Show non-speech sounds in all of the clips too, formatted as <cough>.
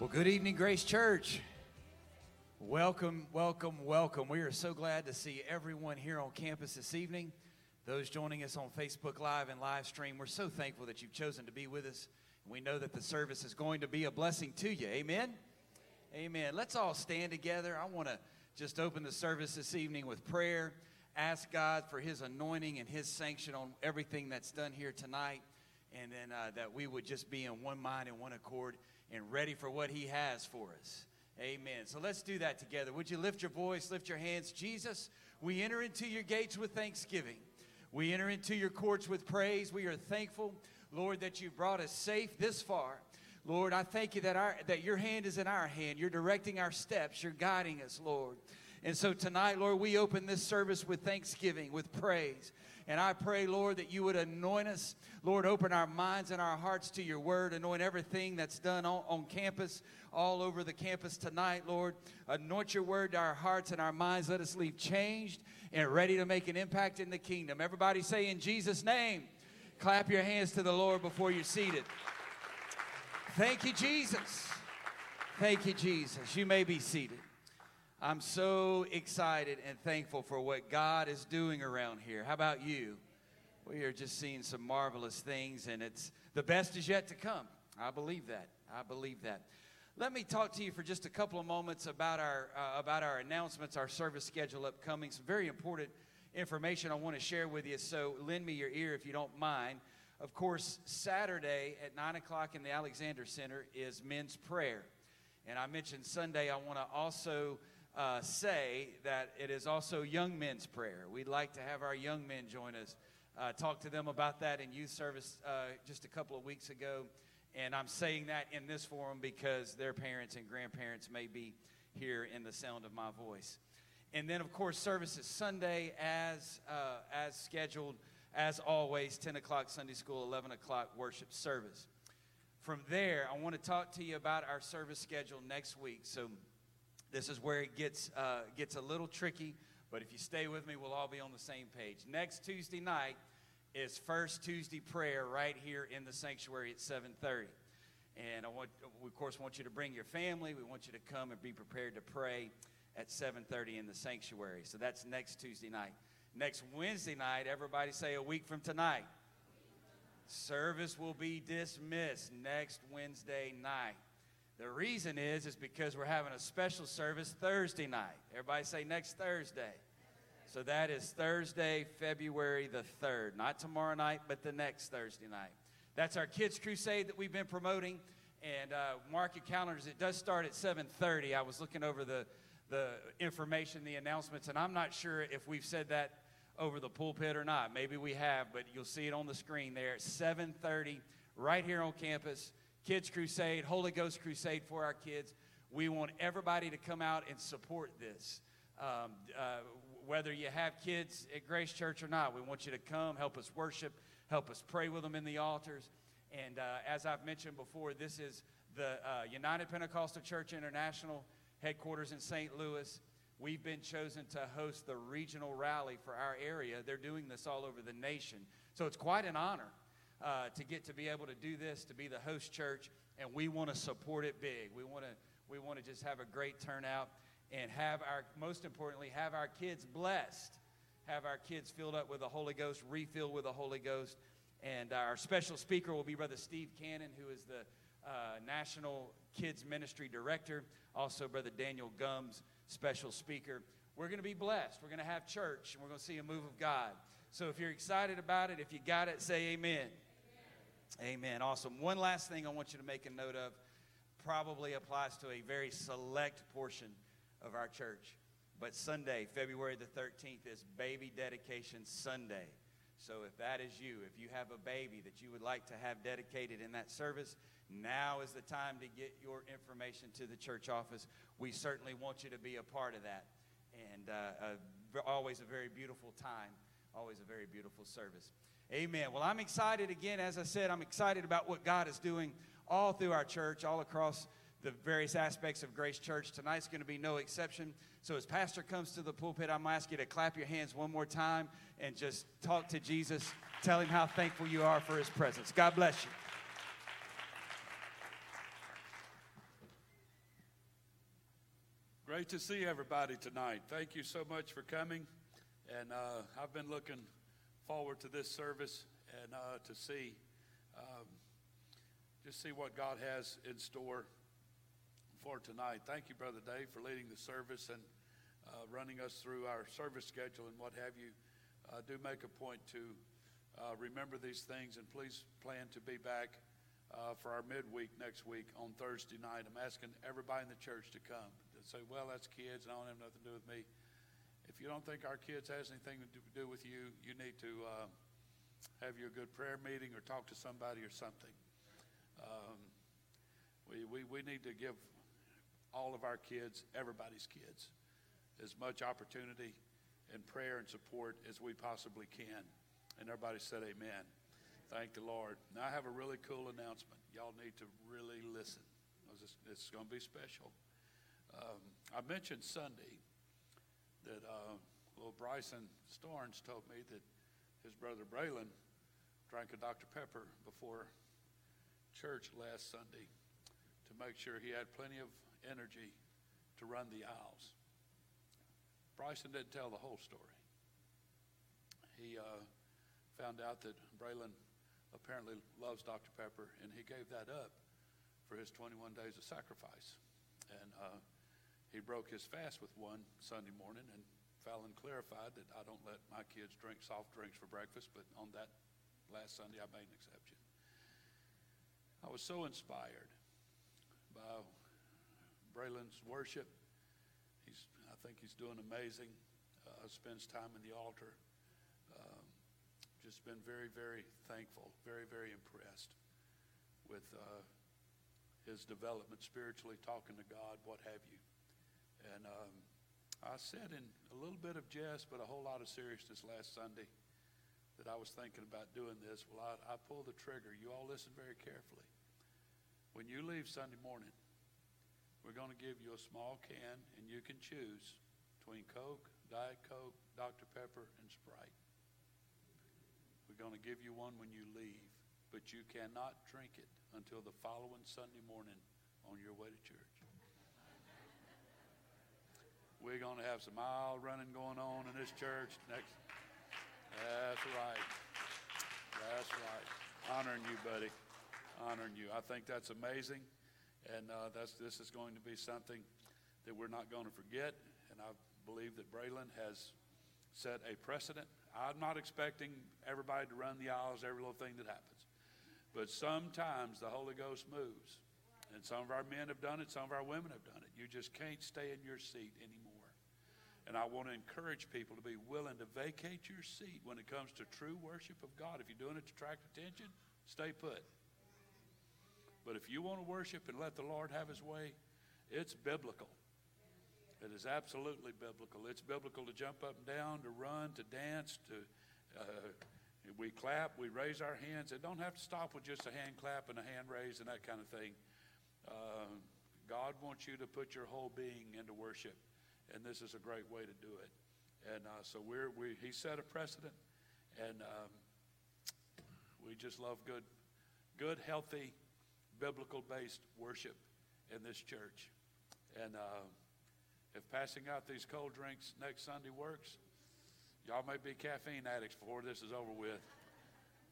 Well, good evening, Grace Church. Welcome, welcome, welcome. We are so glad to see everyone here on campus this evening. Those joining us on Facebook Live and live stream, we're so thankful that you've chosen to be with us. We know that the service is going to be a blessing to you. Amen. Amen. Let's all stand together. I want to just open the service this evening with prayer. Ask God for His anointing and His sanction on everything that's done here tonight, and then uh, that we would just be in one mind and one accord and ready for what He has for us. Amen. So let's do that together. Would you lift your voice, lift your hands? Jesus, we enter into your gates with thanksgiving. We enter into your courts with praise. We are thankful, Lord, that you brought us safe this far. Lord, I thank you that, our, that your hand is in our hand. You're directing our steps. You're guiding us, Lord. And so tonight, Lord, we open this service with thanksgiving, with praise. And I pray, Lord, that you would anoint us. Lord, open our minds and our hearts to your word. Anoint everything that's done on, on campus, all over the campus tonight, Lord. Anoint your word to our hearts and our minds. Let us leave changed and ready to make an impact in the kingdom. Everybody say, in Jesus' name, clap your hands to the Lord before you're seated. Thank you, Jesus. Thank you, Jesus. You may be seated. I'm so excited and thankful for what God is doing around here. How about you? We are just seeing some marvelous things, and it's the best is yet to come. I believe that. I believe that. Let me talk to you for just a couple of moments about our uh, about our announcements, our service schedule upcoming. Some very important information I want to share with you. So lend me your ear if you don't mind. Of course, Saturday at nine o'clock in the Alexander Center is men's prayer, and I mentioned Sunday. I want to also uh, say that it is also young men's prayer. We'd like to have our young men join us. Uh, talk to them about that in youth service uh, just a couple of weeks ago. And I'm saying that in this forum because their parents and grandparents may be here in the sound of my voice. And then, of course, services Sunday as, uh, as scheduled, as always, 10 o'clock Sunday school, 11 o'clock worship service. From there, I want to talk to you about our service schedule next week. So, this is where it gets, uh, gets a little tricky, but if you stay with me, we'll all be on the same page. Next Tuesday night is First Tuesday prayer right here in the sanctuary at 7:30. And I want, we of course, want you to bring your family. We want you to come and be prepared to pray at 7:30 in the sanctuary. So that's next Tuesday night. Next Wednesday night, everybody say a week from tonight. Service will be dismissed next Wednesday night. The reason is is because we're having a special service Thursday night. Everybody say next Thursday. So that is Thursday, February the 3rd. Not tomorrow night, but the next Thursday night. That's our kids crusade that we've been promoting. And uh, mark your calendars. It does start at 7:30. I was looking over the the information, the announcements, and I'm not sure if we've said that over the pulpit or not. Maybe we have, but you'll see it on the screen there at 7:30 right here on campus. Kids Crusade, Holy Ghost Crusade for our kids. We want everybody to come out and support this. Um, uh, whether you have kids at Grace Church or not, we want you to come, help us worship, help us pray with them in the altars. And uh, as I've mentioned before, this is the uh, United Pentecostal Church International headquarters in St. Louis. We've been chosen to host the regional rally for our area. They're doing this all over the nation. So it's quite an honor uh, to get to be able to do this, to be the host church, and we want to support it big. We want to we want to just have a great turnout and have our most importantly have our kids blessed, have our kids filled up with the Holy Ghost, refilled with the Holy Ghost, and our special speaker will be Brother Steve Cannon, who is the uh, National Kids Ministry Director, also Brother Daniel Gums, special speaker. We're going to be blessed. We're going to have church, and we're going to see a move of God. So if you're excited about it, if you got it, say amen. Amen. Awesome. One last thing I want you to make a note of probably applies to a very select portion of our church. But Sunday, February the 13th, is Baby Dedication Sunday. So if that is you, if you have a baby that you would like to have dedicated in that service, now is the time to get your information to the church office. We certainly want you to be a part of that. And uh, always a very beautiful time, always a very beautiful service. Amen. Well, I'm excited again. As I said, I'm excited about what God is doing all through our church, all across the various aspects of Grace Church. Tonight's going to be no exception. So, as Pastor comes to the pulpit, I'm going to ask you to clap your hands one more time and just talk to Jesus. Tell him how thankful you are for his presence. God bless you. Great to see everybody tonight. Thank you so much for coming. And uh, I've been looking forward to this service and uh, to see, um, just see what God has in store for tonight. Thank you, Brother Dave, for leading the service and uh, running us through our service schedule and what have you. Uh, do make a point to uh, remember these things and please plan to be back uh, for our midweek next week on Thursday night. I'm asking everybody in the church to come. To say, well, that's kids and I don't have nothing to do with me. If you don't think our kids has anything to do with you, you need to uh, have your good prayer meeting or talk to somebody or something. Um, we, we, we need to give all of our kids, everybody's kids, as much opportunity and prayer and support as we possibly can. And everybody said, Amen. Thank the Lord. Now, I have a really cool announcement. Y'all need to really listen. It's going to be special. Um, I mentioned Sunday that uh, little Bryson Storns told me that his brother Braylon drank a Dr. Pepper before church last Sunday to make sure he had plenty of energy to run the aisles. Bryson didn't tell the whole story. He uh, found out that Braylon apparently loves Dr. Pepper, and he gave that up for his 21 days of sacrifice. And uh, he broke his fast with one Sunday morning, and Fallon clarified that I don't let my kids drink soft drinks for breakfast, but on that last Sunday, I made an exception. I was so inspired by Braylon's worship. He's, I think he's doing amazing. Uh, spends time in the altar just been very, very thankful, very, very impressed with uh, his development spiritually, talking to God, what have you. And um, I said in a little bit of jest, but a whole lot of seriousness last Sunday that I was thinking about doing this. Well, I, I pulled the trigger. You all listen very carefully. When you leave Sunday morning, we're going to give you a small can, and you can choose between Coke, Diet Coke, Dr. Pepper, and Sprite. We're going to give you one when you leave, but you cannot drink it until the following Sunday morning on your way to church. We're going to have some aisle running going on in this church next. That's right. That's right. Honoring you, buddy. Honoring you. I think that's amazing, and uh, that's this is going to be something that we're not going to forget. And I believe that Braylon has set a precedent I'm not expecting everybody to run the aisles, every little thing that happens. But sometimes the Holy Ghost moves. And some of our men have done it, some of our women have done it. You just can't stay in your seat anymore. And I want to encourage people to be willing to vacate your seat when it comes to true worship of God. If you're doing it to attract attention, stay put. But if you want to worship and let the Lord have his way, it's biblical. It is absolutely biblical. It's biblical to jump up and down, to run, to dance, to uh, we clap, we raise our hands. It don't have to stop with just a hand clap and a hand raise and that kind of thing. Uh, God wants you to put your whole being into worship, and this is a great way to do it. And uh, so we're we he set a precedent, and um, we just love good, good, healthy, biblical-based worship in this church, and. Uh, if passing out these cold drinks next Sunday works, y'all may be caffeine addicts before this is over with.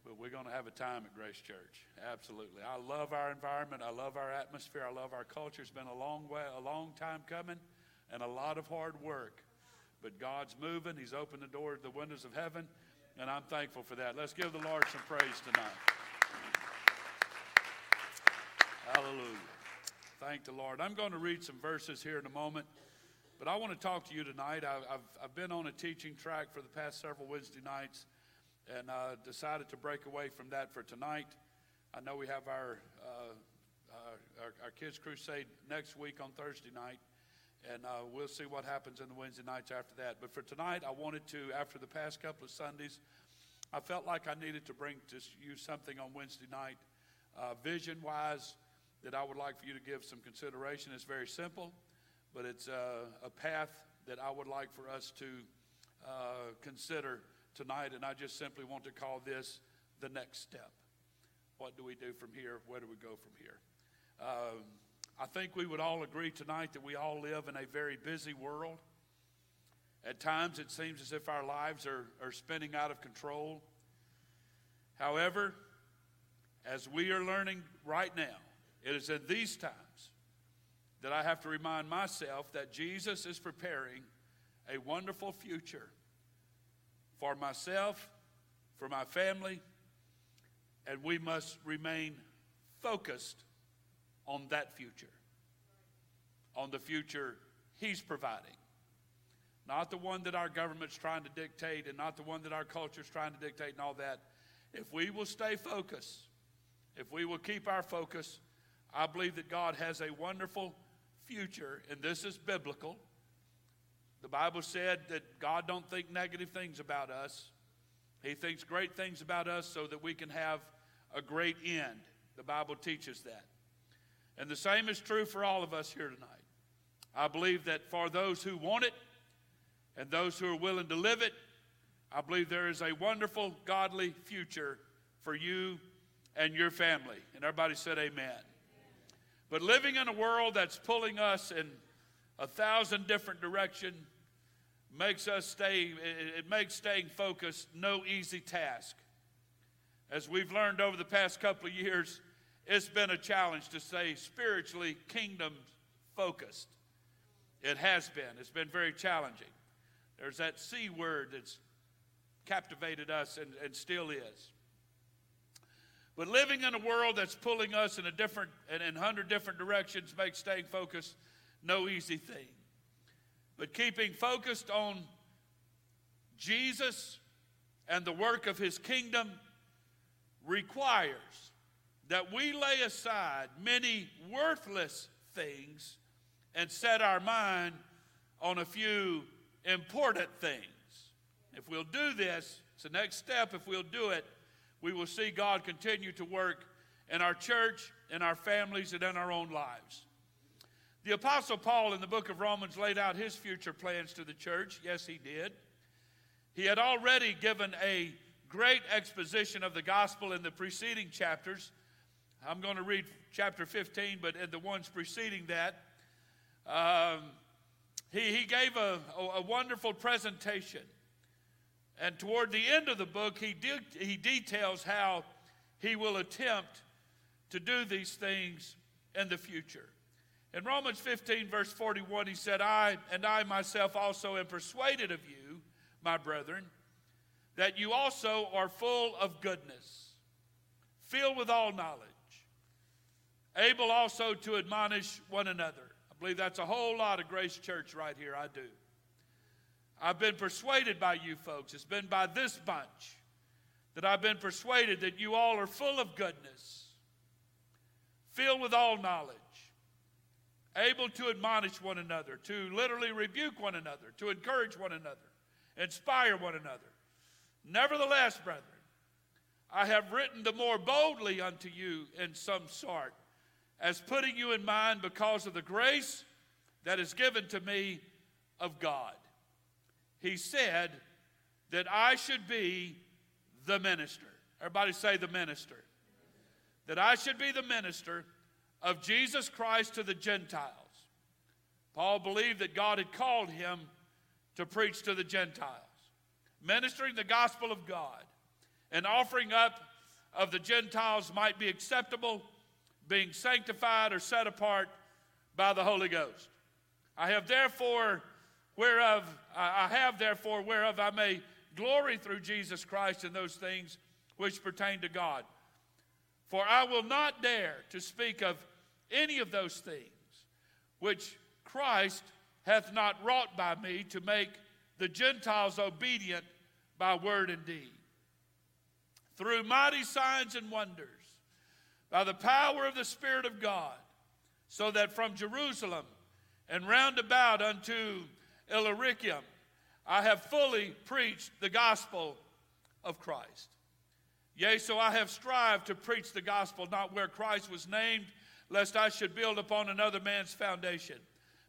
But we're going to have a time at Grace Church. Absolutely. I love our environment. I love our atmosphere. I love our culture. It's been a long way, a long time coming, and a lot of hard work. But God's moving. He's opened the door, the windows of heaven, and I'm thankful for that. Let's give the Lord some praise tonight. Hallelujah. Thank the Lord. I'm going to read some verses here in a moment. But I want to talk to you tonight. I've, I've, I've been on a teaching track for the past several Wednesday nights and uh, decided to break away from that for tonight. I know we have our, uh, uh, our, our, Kids Crusade next week on Thursday night, and uh, we'll see what happens in the Wednesday nights after that. But for tonight, I wanted to, after the past couple of Sundays, I felt like I needed to bring to you something on Wednesday night, uh, vision wise, that I would like for you to give some consideration. It's very simple but it's a, a path that I would like for us to uh, consider tonight, and I just simply want to call this the next step. What do we do from here? Where do we go from here? Um, I think we would all agree tonight that we all live in a very busy world. At times, it seems as if our lives are, are spinning out of control. However, as we are learning right now, it is in these times that I have to remind myself that Jesus is preparing a wonderful future for myself, for my family, and we must remain focused on that future, on the future He's providing. Not the one that our government's trying to dictate and not the one that our culture's trying to dictate and all that. If we will stay focused, if we will keep our focus, I believe that God has a wonderful future, and this is biblical. The Bible said that God don't think negative things about us. He thinks great things about us so that we can have a great end. The Bible teaches that. And the same is true for all of us here tonight. I believe that for those who want it and those who are willing to live it, I believe there is a wonderful, godly future for you and your family. And everybody said, Amen. But living in a world that's pulling us in a thousand different directions makes us stay, it makes staying focused no easy task. As we've learned over the past couple of years, it's been a challenge to stay spiritually kingdom focused. It has been. It's been very challenging. There's that C word that's captivated us and, and still is. But living in a world that's pulling us in a different and in hundred different directions makes staying focused no easy thing. But keeping focused on Jesus and the work of his kingdom requires that we lay aside many worthless things and set our mind on a few important things. If we'll do this, it's the next step. If we'll do it, we will see God continue to work in our church, in our families, and in our own lives. The Apostle Paul in the book of Romans laid out his future plans to the church. Yes, he did. He had already given a great exposition of the gospel in the preceding chapters. I'm going to read chapter 15, but the ones preceding that, um, he, he gave a, a, a wonderful presentation and toward the end of the book, he, de- he details how he will attempt to do these things in the future. In Romans 15, verse 41, he said, I and I myself also am persuaded of you, my brethren, that you also are full of goodness, filled with all knowledge, able also to admonish one another. I believe that's a whole lot of Grace Church right here. I do. I've been persuaded by you folks. It's been by this bunch that I've been persuaded that you all are full of goodness, filled with all knowledge, able to admonish one another, to literally rebuke one another, to encourage one another, inspire one another. Nevertheless, brethren, I have written the more boldly unto you in some sort, as putting you in mind because of the grace that is given to me of God he said that I should be the minister. Everybody say the minister. That I should be the minister of Jesus Christ to the Gentiles. Paul believed that God had called him to preach to the Gentiles, ministering the gospel of God and offering up of the Gentiles might be acceptable, being sanctified or set apart by the Holy Ghost. I have therefore whereof I have therefore whereof I may glory through Jesus Christ in those things which pertain to God. For I will not dare to speak of any of those things which Christ hath not wrought by me to make the Gentiles obedient by word and deed. Through mighty signs and wonders, by the power of the Spirit of God, so that from Jerusalem and round about unto Illyricum, I have fully preached the gospel of Christ. Yea, so I have strived to preach the gospel not where Christ was named, lest I should build upon another man's foundation.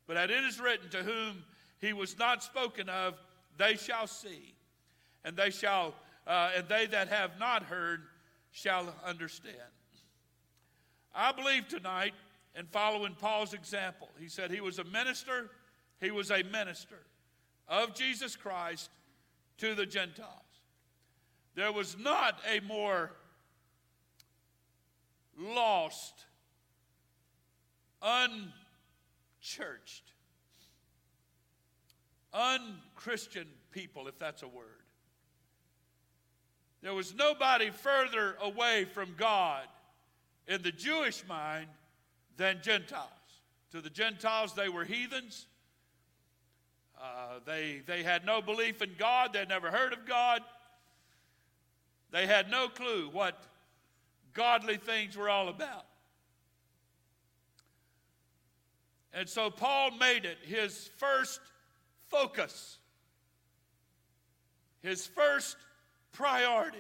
But as it is written, to whom he was not spoken of, they shall see, and they shall, uh, and they that have not heard shall understand. I believe tonight and following Paul's example. He said he was a minister, he was a minister of Jesus Christ to the Gentiles. There was not a more lost, unchurched, unchristian people, if that's a word. There was nobody further away from God in the Jewish mind than Gentiles. To the Gentiles, they were heathens. Uh, they, they had no belief in God. They'd never heard of God. They had no clue what godly things were all about. And so Paul made it his first focus, his first priority,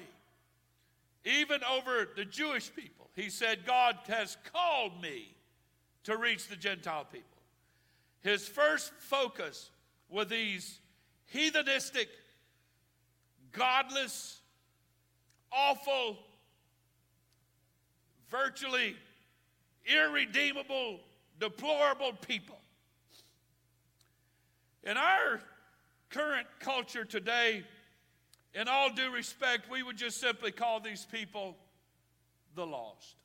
even over the Jewish people. He said, God has called me to reach the Gentile people. His first focus were these heathenistic, godless, awful, virtually irredeemable, deplorable people. In our current culture today, in all due respect, we would just simply call these people the lost.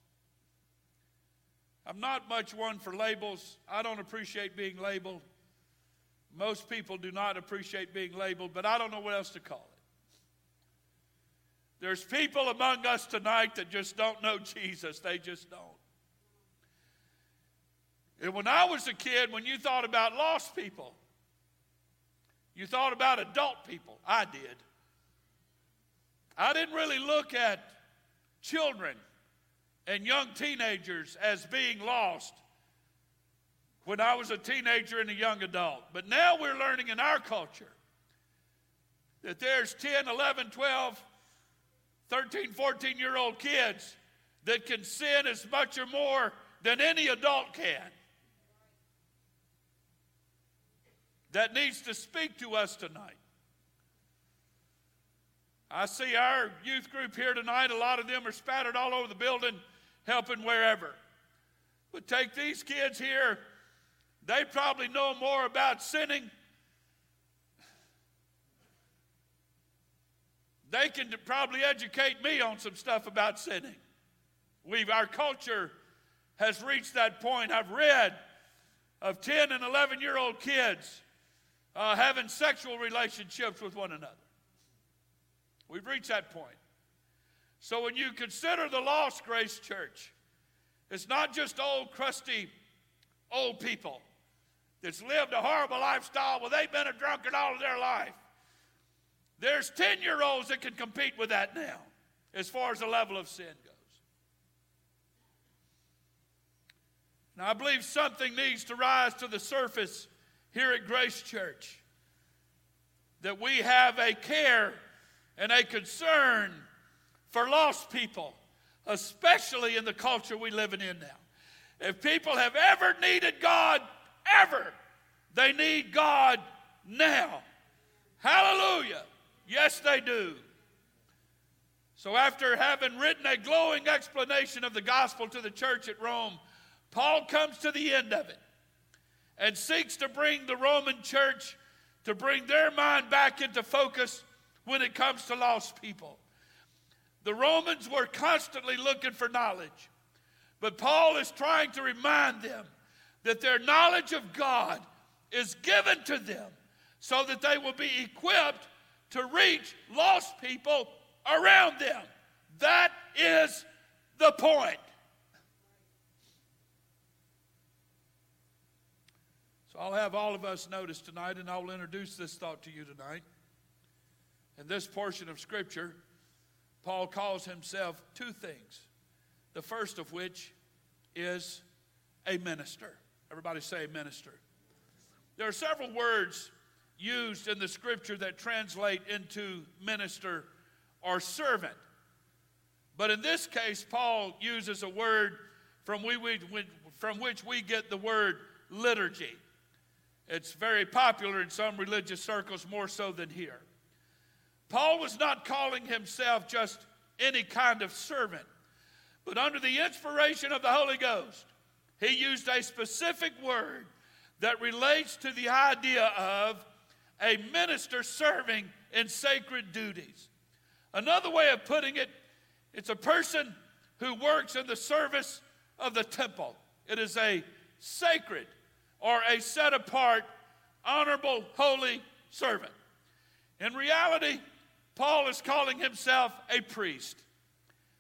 I'm not much one for labels. I don't appreciate being labeled. Most people do not appreciate being labeled, but I don't know what else to call it. There's people among us tonight that just don't know Jesus. They just don't. And when I was a kid, when you thought about lost people, you thought about adult people. I did. I didn't really look at children and young teenagers as being lost when I was a teenager and a young adult. But now we're learning in our culture that there's 10, 11, 12, 13, 14 year old kids that can sin as much or more than any adult can. That needs to speak to us tonight. I see our youth group here tonight. A lot of them are spattered all over the building, helping wherever. But take these kids here, they probably know more about sinning. They can probably educate me on some stuff about sinning. We've, our culture has reached that point. I've read of 10 and 11 year old kids uh, having sexual relationships with one another. We've reached that point. So when you consider the Lost Grace Church, it's not just old, crusty, old people that's lived a horrible lifestyle. Well, they've been a drunkard all of their life. There's 10 year olds that can compete with that now as far as the level of sin goes. Now, I believe something needs to rise to the surface here at Grace Church that we have a care and a concern for lost people, especially in the culture we living in now. If people have ever needed God, ever, they need God now. Hallelujah. Yes, they do. So, after having written a glowing explanation of the gospel to the church at Rome, Paul comes to the end of it and seeks to bring the Roman church to bring their mind back into focus when it comes to lost people. The Romans were constantly looking for knowledge, but Paul is trying to remind them that their knowledge of God is given to them so that they will be equipped to reach lost people around them. That is the point. So I'll have all of us notice tonight, and I'll introduce this thought to you tonight. In this portion of Scripture, Paul calls himself two things. The first of which is a minister. Everybody say minister. There are several words used in the scripture that translate into minister or servant. But in this case, Paul uses a word from, we, from which we get the word liturgy. It's very popular in some religious circles, more so than here. Paul was not calling himself just any kind of servant, but under the inspiration of the Holy Ghost, He used a specific word that relates to the idea of a minister serving in sacred duties. Another way of putting it, it's a person who works in the service of the temple. It is a sacred or a set apart, honorable, holy servant. In reality, Paul is calling himself a priest.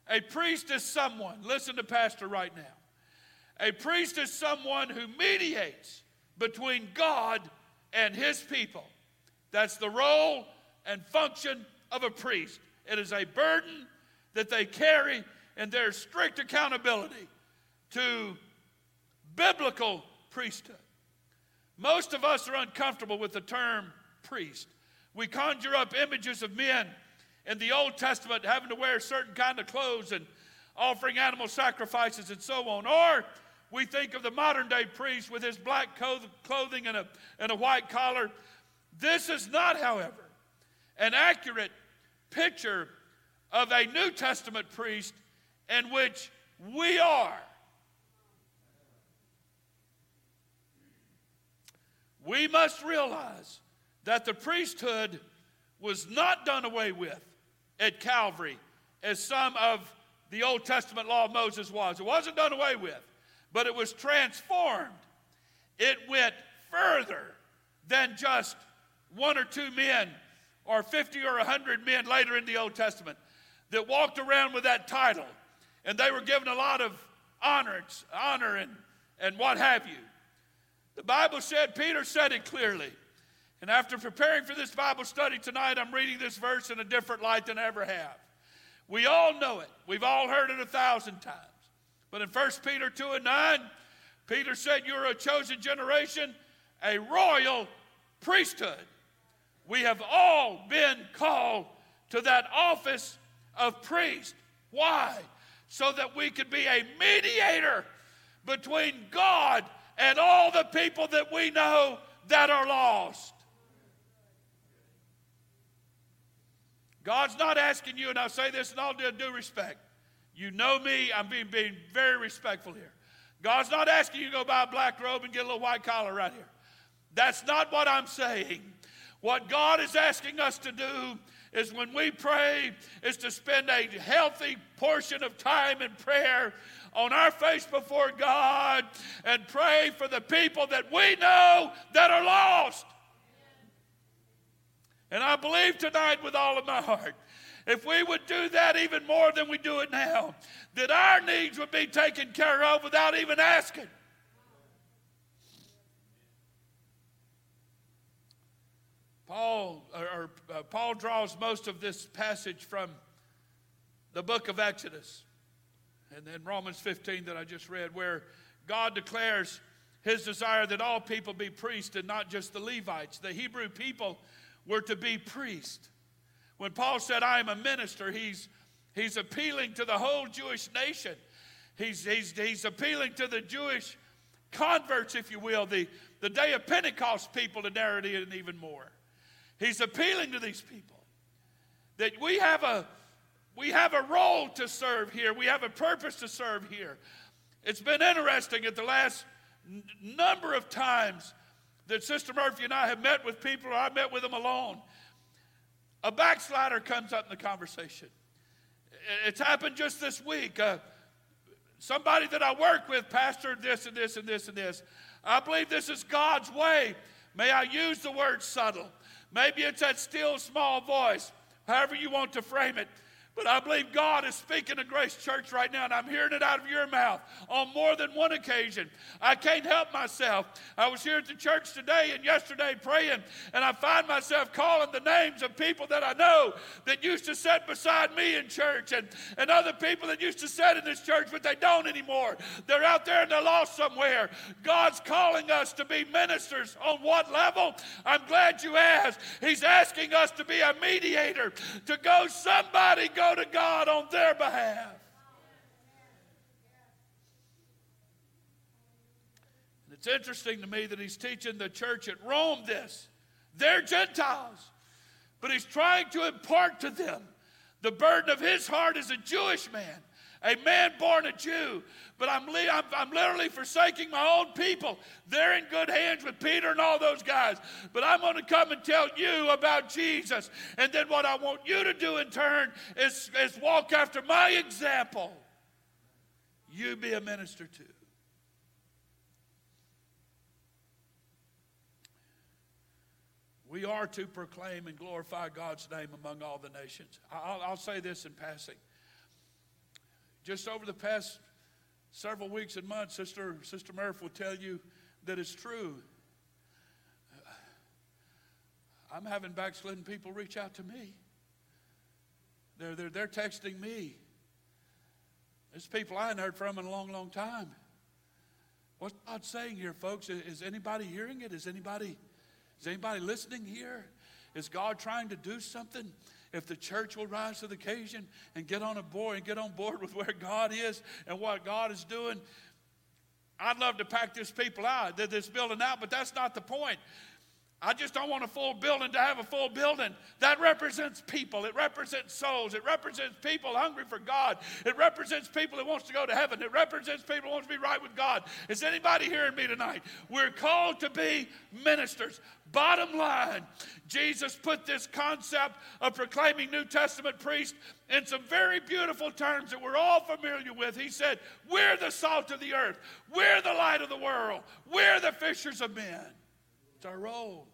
A priest is someone, listen to Pastor right now. A priest is someone who mediates between God and his people. That's the role and function of a priest. It is a burden that they carry, and there's strict accountability to biblical priesthood. Most of us are uncomfortable with the term priest. We conjure up images of men in the Old Testament having to wear certain kind of clothes and offering animal sacrifices and so on. Or we think of the modern day priest with his black clothing and a, and a white collar. This is not, however, an accurate picture of a New Testament priest in which we are. We must realize that the priesthood was not done away with at Calvary as some of the Old Testament law of Moses was. It wasn't done away with, but it was transformed. It went further than just one or two men or 50 or 100 men later in the Old Testament that walked around with that title and they were given a lot of honors, honor and, and what have you. The Bible said, Peter said it clearly. And after preparing for this Bible study tonight, I'm reading this verse in a different light than I ever have. We all know it. We've all heard it a thousand times. But in 1 Peter 2 and 9, Peter said, You're a chosen generation, a royal priesthood. We have all been called to that office of priest. Why? So that we could be a mediator between God and all the people that we know that are lost. God's not asking you, and I'll say this in all due respect. You know me, I'm being, being very respectful here. God's not asking you to go buy a black robe and get a little white collar right here. That's not what I'm saying. What God is asking us to do is when we pray, is to spend a healthy portion of time in prayer on our face before God and pray for the people that we know that are lost. And I believe tonight with all of my heart, if we would do that even more than we do it now, that our needs would be taken care of without even asking. Paul, or, uh, Paul draws most of this passage from the book of Exodus and then Romans 15 that I just read, where God declares his desire that all people be priests and not just the Levites. The Hebrew people were to be priests. When Paul said, I am a minister, he's, he's appealing to the whole Jewish nation. He's, he's, he's appealing to the Jewish converts, if you will, the, the day of Pentecost people to narrate it even more. He's appealing to these people that we have a we have a role to serve here. We have a purpose to serve here. It's been interesting at the last n- number of times that Sister Murphy and I have met with people, or I met with them alone. A backslider comes up in the conversation. It's happened just this week. Uh, somebody that I work with pastored this and this and this and this. I believe this is God's way. May I use the word subtle? Maybe it's that still small voice, however you want to frame it. But I believe God is speaking to Grace Church right now, and I'm hearing it out of your mouth on more than one occasion. I can't help myself. I was here at the church today and yesterday praying, and I find myself calling the names of people that I know that used to sit beside me in church and, and other people that used to sit in this church, but they don't anymore. They're out there and they're lost somewhere. God's calling us to be ministers. On what level? I'm glad you asked. He's asking us to be a mediator, to go somebody, go go to God on their behalf. And it's interesting to me that he's teaching the church at Rome this. They're Gentiles, but he's trying to impart to them the burden of his heart as a Jewish man a man born a Jew, but I'm, li- I'm, I'm literally forsaking my own people. They're in good hands with Peter and all those guys. But I'm going to come and tell you about Jesus. And then what I want you to do in turn is, is walk after my example. You be a minister too. We are to proclaim and glorify God's name among all the nations. I'll, I'll say this in passing just over the past several weeks and months, Sister, Sister Murph will tell you that it's true. I'm having backslidden people reach out to me. They're, they're, they're texting me. There's people I hadn't heard from in a long, long time. What's God saying here, folks? Is anybody hearing it? Is anybody, is anybody listening here? Is God trying to do something? If the church will rise to the occasion and get on a board and get on board with where God is and what God is doing, I'd love to pack this people out, this building out, but that's not the point. I just don't want a full building to have a full building. That represents people. It represents souls. It represents people hungry for God. It represents people that wants to go to heaven. It represents people who wants to be right with God. Is anybody hearing me tonight? We're called to be ministers. Bottom line, Jesus put this concept of proclaiming New Testament priest in some very beautiful terms that we're all familiar with. He said, We're the salt of the earth. We're the light of the world. We're the fishers of men. It's our role.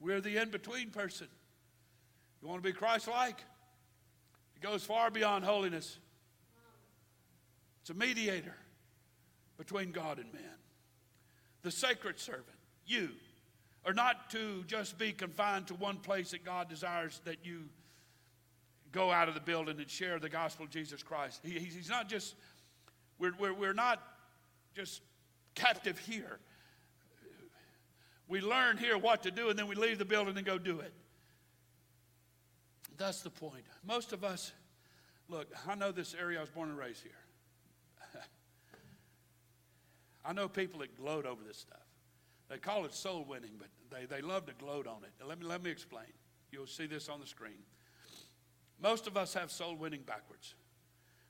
We're the in between person. You want to be Christ like? It goes far beyond holiness. It's a mediator between God and man. The sacred servant, you, are not to just be confined to one place that God desires that you go out of the building and share the gospel of Jesus Christ. He, he's not just, we're, we're, we're not just captive here we learn here what to do, and then we leave the building and go do it. That's the point. Most of us, look, I know this area, I was born and raised here. <laughs> I know people that gloat over this stuff. They call it soul winning, but they, they love to gloat on it. Let me, let me explain. You'll see this on the screen. Most of us have soul winning backwards.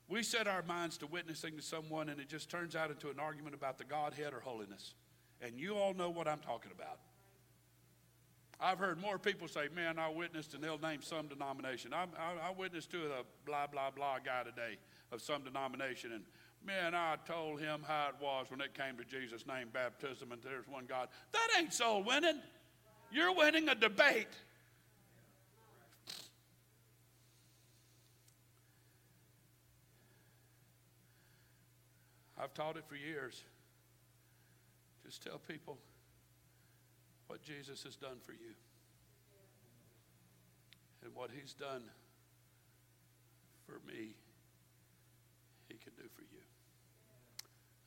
We set our minds to witnessing to someone, and it just turns out into an argument about the Godhead or holiness. And you all know what I'm talking about. I've heard more people say, man, I witnessed, and they'll name some denomination. I, I, I witnessed to a blah, blah, blah guy today of some denomination, and man, I told him how it was when it came to Jesus' name baptism, and there's one God. That ain't soul winning. You're winning a debate. I've taught it for years. Just tell people what Jesus has done for you and what he's done for me, he can do for you.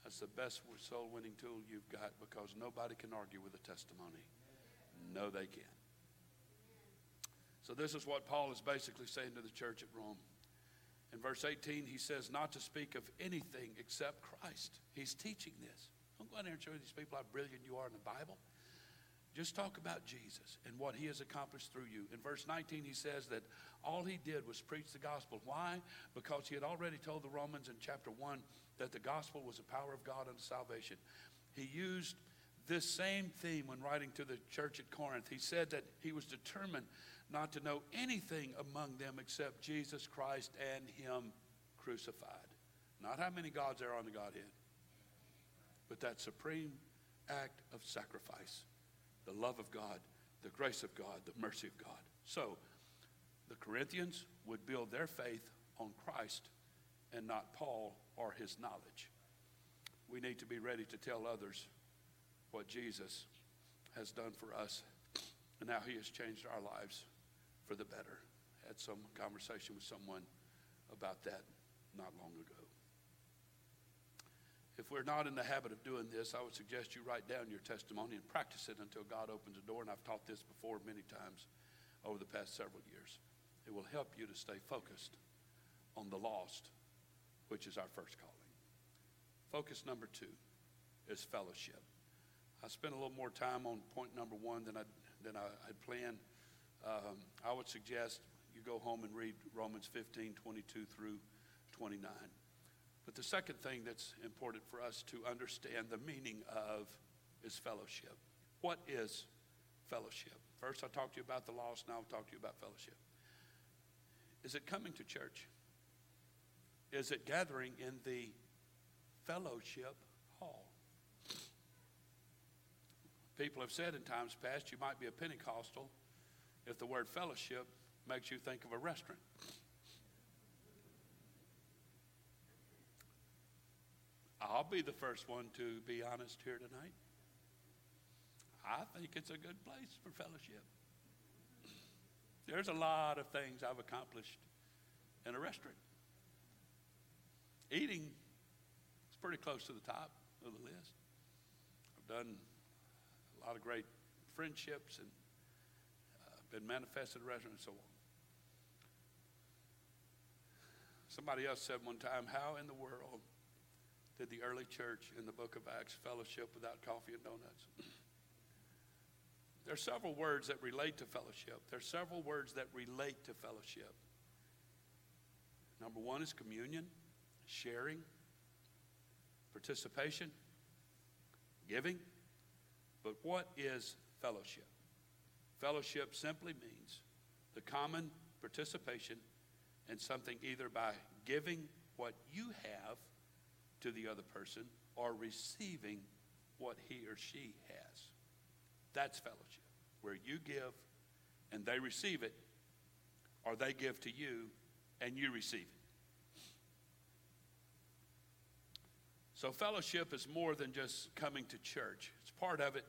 That's the best soul winning tool you've got because nobody can argue with a testimony. No, they can't. So, this is what Paul is basically saying to the church at Rome. In verse 18, he says, Not to speak of anything except Christ. He's teaching this. Go out there and show these people how brilliant you are in the Bible. Just talk about Jesus and what he has accomplished through you. In verse 19, he says that all he did was preach the gospel. Why? Because he had already told the Romans in chapter 1 that the gospel was the power of God unto salvation. He used this same theme when writing to the church at Corinth. He said that he was determined not to know anything among them except Jesus Christ and him crucified. Not how many gods there are on the Godhead but that supreme act of sacrifice the love of God, the grace of God, the mercy of God. So, the Corinthians would build their faith on Christ and not Paul or his knowledge. We need to be ready to tell others what Jesus has done for us and how he has changed our lives for the better. Had some conversation with someone about that not long ago. If we're not in the habit of doing this, I would suggest you write down your testimony and practice it until God opens a door. And I've taught this before many times over the past several years. It will help you to stay focused on the lost, which is our first calling. Focus number two is fellowship. I spent a little more time on point number one than I, than I had planned. Um, I would suggest you go home and read Romans 15, 22 through 29. But the second thing that's important for us to understand the meaning of is fellowship. What is fellowship? First, I talked to you about the lost, now I'll talk to you about fellowship. Is it coming to church? Is it gathering in the fellowship hall? People have said in times past you might be a Pentecostal if the word fellowship makes you think of a restaurant. I'll be the first one to be honest here tonight. I think it's a good place for fellowship. There's a lot of things I've accomplished in a restaurant. Eating is pretty close to the top of the list. I've done a lot of great friendships and uh, been manifested in a restaurant and so on. Somebody else said one time, How in the world did the early church in the book of Acts fellowship without coffee and donuts? There are several words that relate to fellowship. There are several words that relate to fellowship. Number one is communion, sharing, participation, giving. But what is fellowship? Fellowship simply means the common participation in something either by giving what you have to the other person or receiving what he or she has. That's fellowship, where you give and they receive it, or they give to you and you receive it. So, fellowship is more than just coming to church. It's part of it,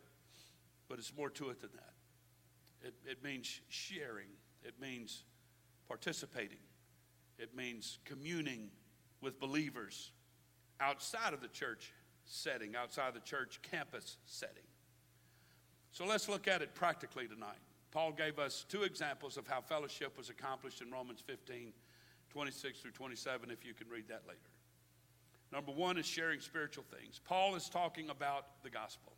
but it's more to it than that. It, it means sharing, it means participating, it means communing with believers outside of the church setting, outside the church campus setting. So let's look at it practically tonight. Paul gave us two examples of how fellowship was accomplished in Romans 15, 26 through 27, if you can read that later. Number one is sharing spiritual things. Paul is talking about the gospel.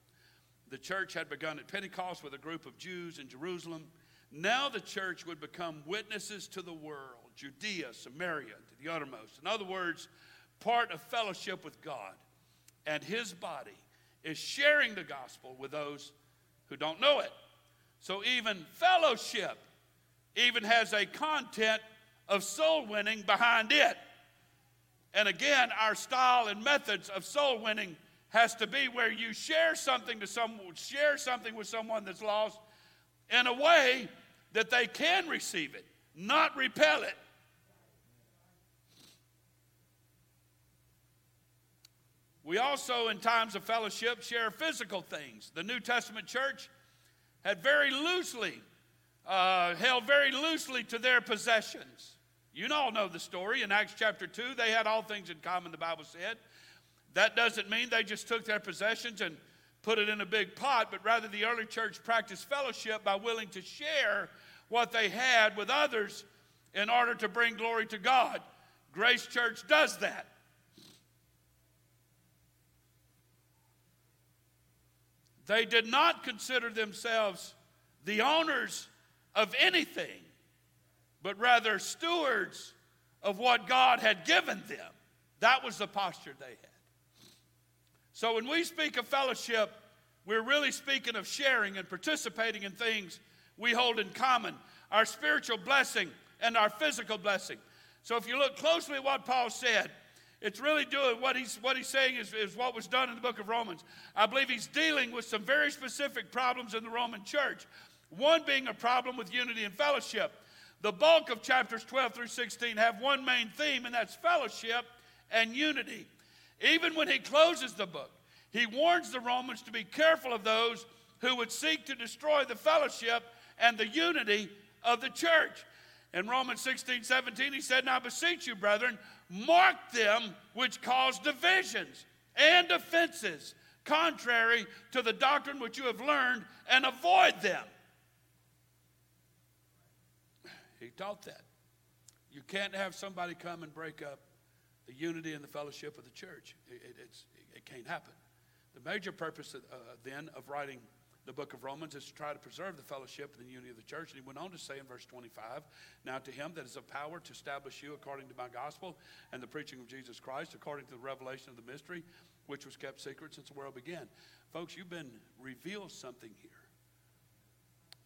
The church had begun at Pentecost with a group of Jews in Jerusalem. Now the church would become witnesses to the world Judea, Samaria, to the uttermost. In other words, part of fellowship with God and His body is sharing the gospel with those who don't know it. So even fellowship even has a content of soul winning behind it. And again, our style and methods of soul winning has to be where you share something to someone, share something with someone that's lost in a way that they can receive it, not repel it. We also, in times of fellowship, share physical things. The New Testament church had very loosely, uh, held very loosely to their possessions. You all know the story. In Acts chapter 2, they had all things in common, the Bible said. That doesn't mean they just took their possessions and put it in a big pot, but rather the early church practiced fellowship by willing to share what they had with others in order to bring glory to God. Grace Church does that. They did not consider themselves the owners of anything, but rather stewards of what God had given them. That was the posture they had. So when we speak of fellowship, we're really speaking of sharing and participating in things we hold in common our spiritual blessing and our physical blessing. So if you look closely at what Paul said, it's really doing what he's, what he's saying is, is what was done in the book of Romans. I believe he's dealing with some very specific problems in the Roman church. One being a problem with unity and fellowship. The bulk of chapters 12 through 16 have one main theme, and that's fellowship and unity. Even when he closes the book, he warns the Romans to be careful of those who would seek to destroy the fellowship and the unity of the church. In Romans 16, 17, he said, Now beseech you, brethren, mark them which cause divisions and offenses, contrary to the doctrine which you have learned, and avoid them. He taught that. You can't have somebody come and break up the unity and the fellowship of the church. It, it, it can't happen. The major purpose uh, then of writing the book of Romans is to try to preserve the fellowship and the unity of the church. And he went on to say in verse 25, Now to him that is a power to establish you according to my gospel and the preaching of Jesus Christ, according to the revelation of the mystery, which was kept secret since the world began. Folks, you've been revealed something here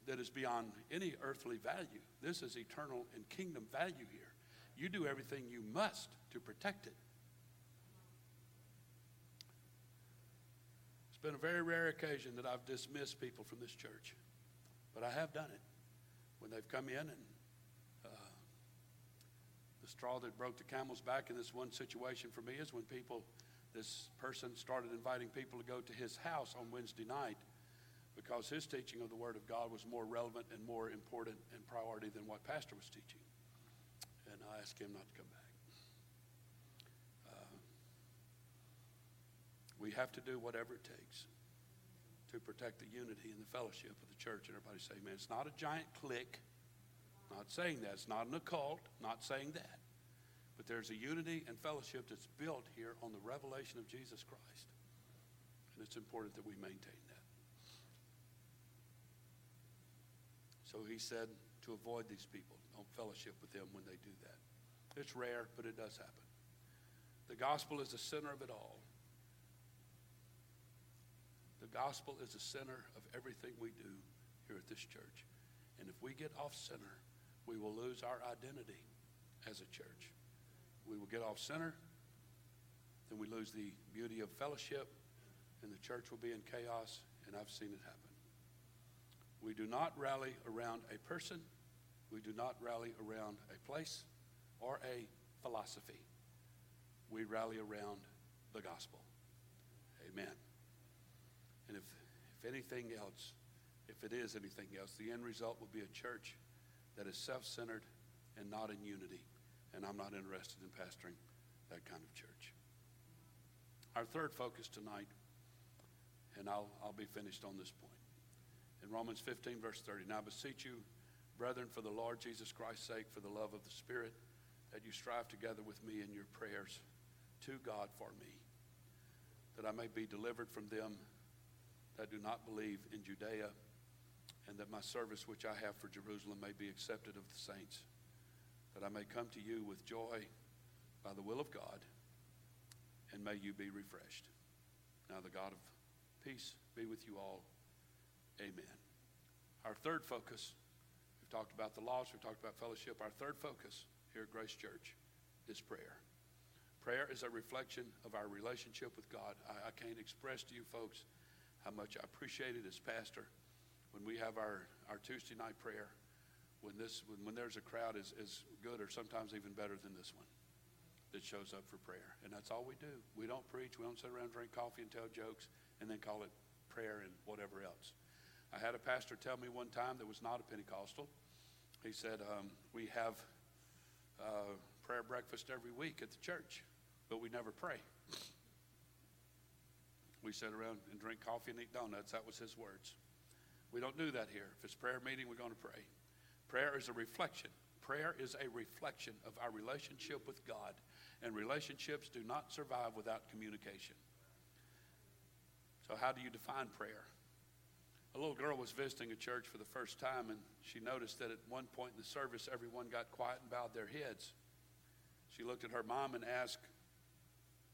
that is beyond any earthly value. This is eternal and kingdom value here. You do everything you must to protect it. It's been a very rare occasion that I've dismissed people from this church, but I have done it when they've come in and uh, the straw that broke the camel's back in this one situation for me is when people, this person started inviting people to go to his house on Wednesday night because his teaching of the Word of God was more relevant and more important and priority than what Pastor was teaching. And I asked him not to come back. We have to do whatever it takes to protect the unity and the fellowship of the church. And everybody say, man, it's not a giant clique. Not saying that. It's not an occult. Not saying that. But there's a unity and fellowship that's built here on the revelation of Jesus Christ. And it's important that we maintain that. So he said to avoid these people. Don't fellowship with them when they do that. It's rare, but it does happen. The gospel is the center of it all. The gospel is the center of everything we do here at this church. And if we get off center, we will lose our identity as a church. We will get off center, then we lose the beauty of fellowship, and the church will be in chaos, and I've seen it happen. We do not rally around a person, we do not rally around a place or a philosophy. We rally around the gospel. Amen. And if, if anything else, if it is anything else, the end result will be a church that is self centered and not in unity. And I'm not interested in pastoring that kind of church. Our third focus tonight, and I'll, I'll be finished on this point. In Romans 15, verse 30, now I beseech you, brethren, for the Lord Jesus Christ's sake, for the love of the Spirit, that you strive together with me in your prayers to God for me, that I may be delivered from them that do not believe in Judea, and that my service which I have for Jerusalem may be accepted of the saints, that I may come to you with joy by the will of God, and may you be refreshed. Now, the God of peace be with you all. Amen. Our third focus, we've talked about the lost, we've talked about fellowship. Our third focus here at Grace Church is prayer. Prayer is a reflection of our relationship with God. I, I can't express to you folks how much I appreciate it as pastor when we have our, our Tuesday night prayer, when, this, when, when there's a crowd as, as good or sometimes even better than this one that shows up for prayer. And that's all we do. We don't preach. We don't sit around, drink coffee, and tell jokes, and then call it prayer and whatever else. I had a pastor tell me one time that was not a Pentecostal. He said, um, We have uh, prayer breakfast every week at the church, but we never pray. We sit around and drink coffee and eat donuts. That was his words. We don't do that here. If it's prayer meeting, we're going to pray. Prayer is a reflection. Prayer is a reflection of our relationship with God, and relationships do not survive without communication. So, how do you define prayer? A little girl was visiting a church for the first time, and she noticed that at one point in the service, everyone got quiet and bowed their heads. She looked at her mom and asked,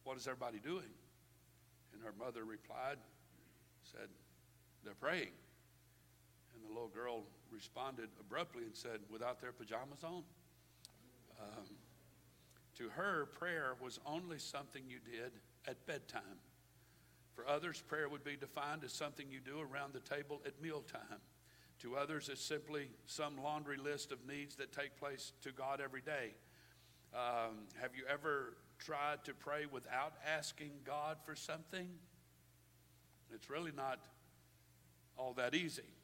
What is everybody doing? And her mother replied, said, They're praying. And the little girl responded abruptly and said, Without their pajamas on? Um, to her, prayer was only something you did at bedtime. For others, prayer would be defined as something you do around the table at mealtime. To others, it's simply some laundry list of needs that take place to God every day. Um, have you ever tried to pray without asking God for something, it's really not all that easy.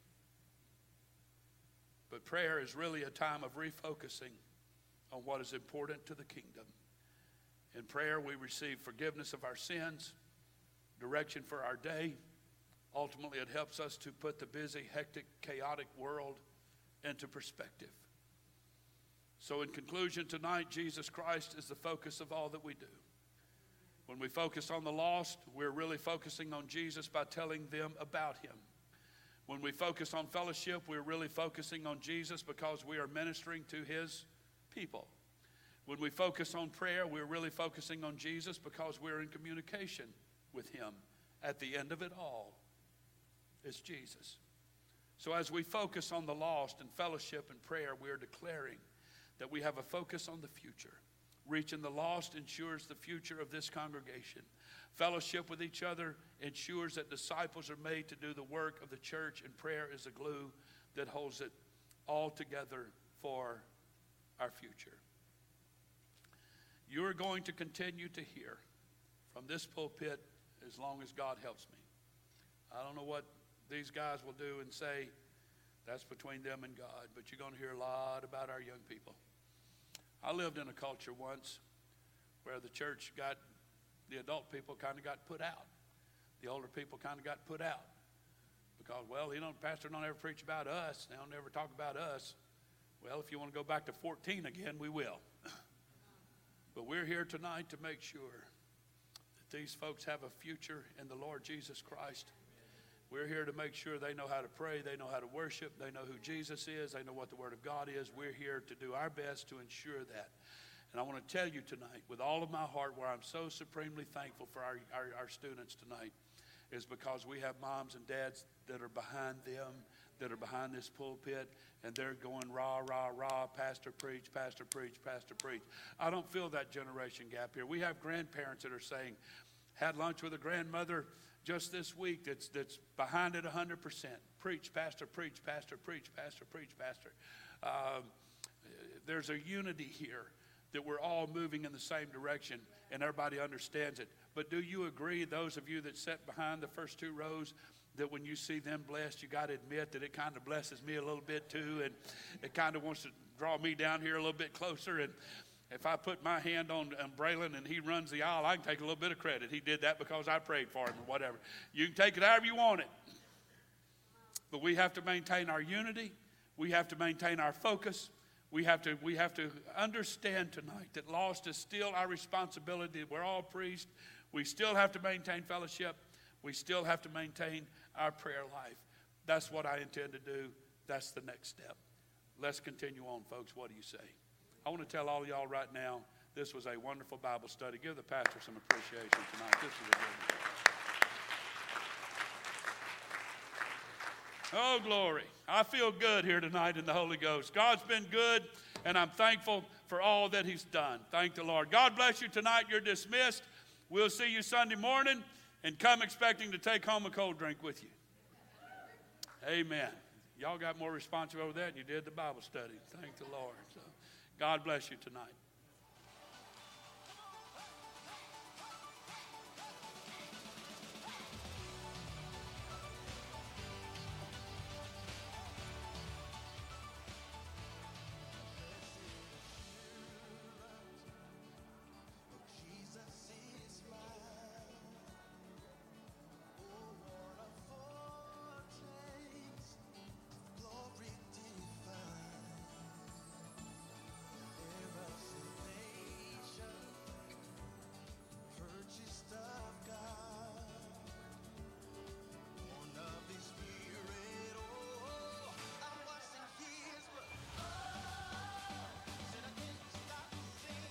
But prayer is really a time of refocusing on what is important to the kingdom. In prayer, we receive forgiveness of our sins, direction for our day. Ultimately, it helps us to put the busy, hectic, chaotic world into perspective. So, in conclusion, tonight, Jesus Christ is the focus of all that we do. When we focus on the lost, we're really focusing on Jesus by telling them about him. When we focus on fellowship, we're really focusing on Jesus because we are ministering to his people. When we focus on prayer, we're really focusing on Jesus because we're in communication with him. At the end of it all, it's Jesus. So as we focus on the lost and fellowship and prayer, we're declaring that we have a focus on the future. Reaching the lost ensures the future of this congregation. Fellowship with each other ensures that disciples are made to do the work of the church, and prayer is the glue that holds it all together for our future. You are going to continue to hear from this pulpit as long as God helps me. I don't know what these guys will do and say. That's between them and God, but you're going to hear a lot about our young people. I lived in a culture once where the church got, the adult people kind of got put out. The older people kind of got put out. Because, well, you know, pastor don't ever preach about us. They don't ever talk about us. Well, if you want to go back to 14 again, we will. <laughs> but we're here tonight to make sure that these folks have a future in the Lord Jesus Christ. We're here to make sure they know how to pray, they know how to worship, they know who Jesus is, they know what the Word of God is. We're here to do our best to ensure that. And I want to tell you tonight, with all of my heart, where I'm so supremely thankful for our, our, our students tonight, is because we have moms and dads that are behind them, that are behind this pulpit, and they're going rah, rah, rah, pastor preach, pastor preach, pastor preach. I don't feel that generation gap here. We have grandparents that are saying, had lunch with a grandmother just this week that's, that's behind it 100%. Preach, pastor, preach, pastor, preach, pastor, preach, pastor. Um, there's a unity here that we're all moving in the same direction and everybody understands it. But do you agree, those of you that sit behind the first two rows, that when you see them blessed, you got to admit that it kind of blesses me a little bit too, and it kind of wants to draw me down here a little bit closer. And if I put my hand on, on Braylon and he runs the aisle, I can take a little bit of credit. He did that because I prayed for him or whatever. You can take it however you want it. But we have to maintain our unity. We have to maintain our focus. We have to, we have to understand tonight that lost is still our responsibility. We're all priests. We still have to maintain fellowship. We still have to maintain our prayer life. That's what I intend to do. That's the next step. Let's continue on, folks. What do you say? I want to tell all y'all right now, this was a wonderful Bible study. Give the pastor some appreciation tonight. This is a good one. Oh, glory. I feel good here tonight in the Holy Ghost. God's been good, and I'm thankful for all that He's done. Thank the Lord. God bless you tonight. You're dismissed. We'll see you Sunday morning, and come expecting to take home a cold drink with you. Amen. Y'all got more responsive over that than you did the Bible study. Thank the Lord. So. God bless you tonight.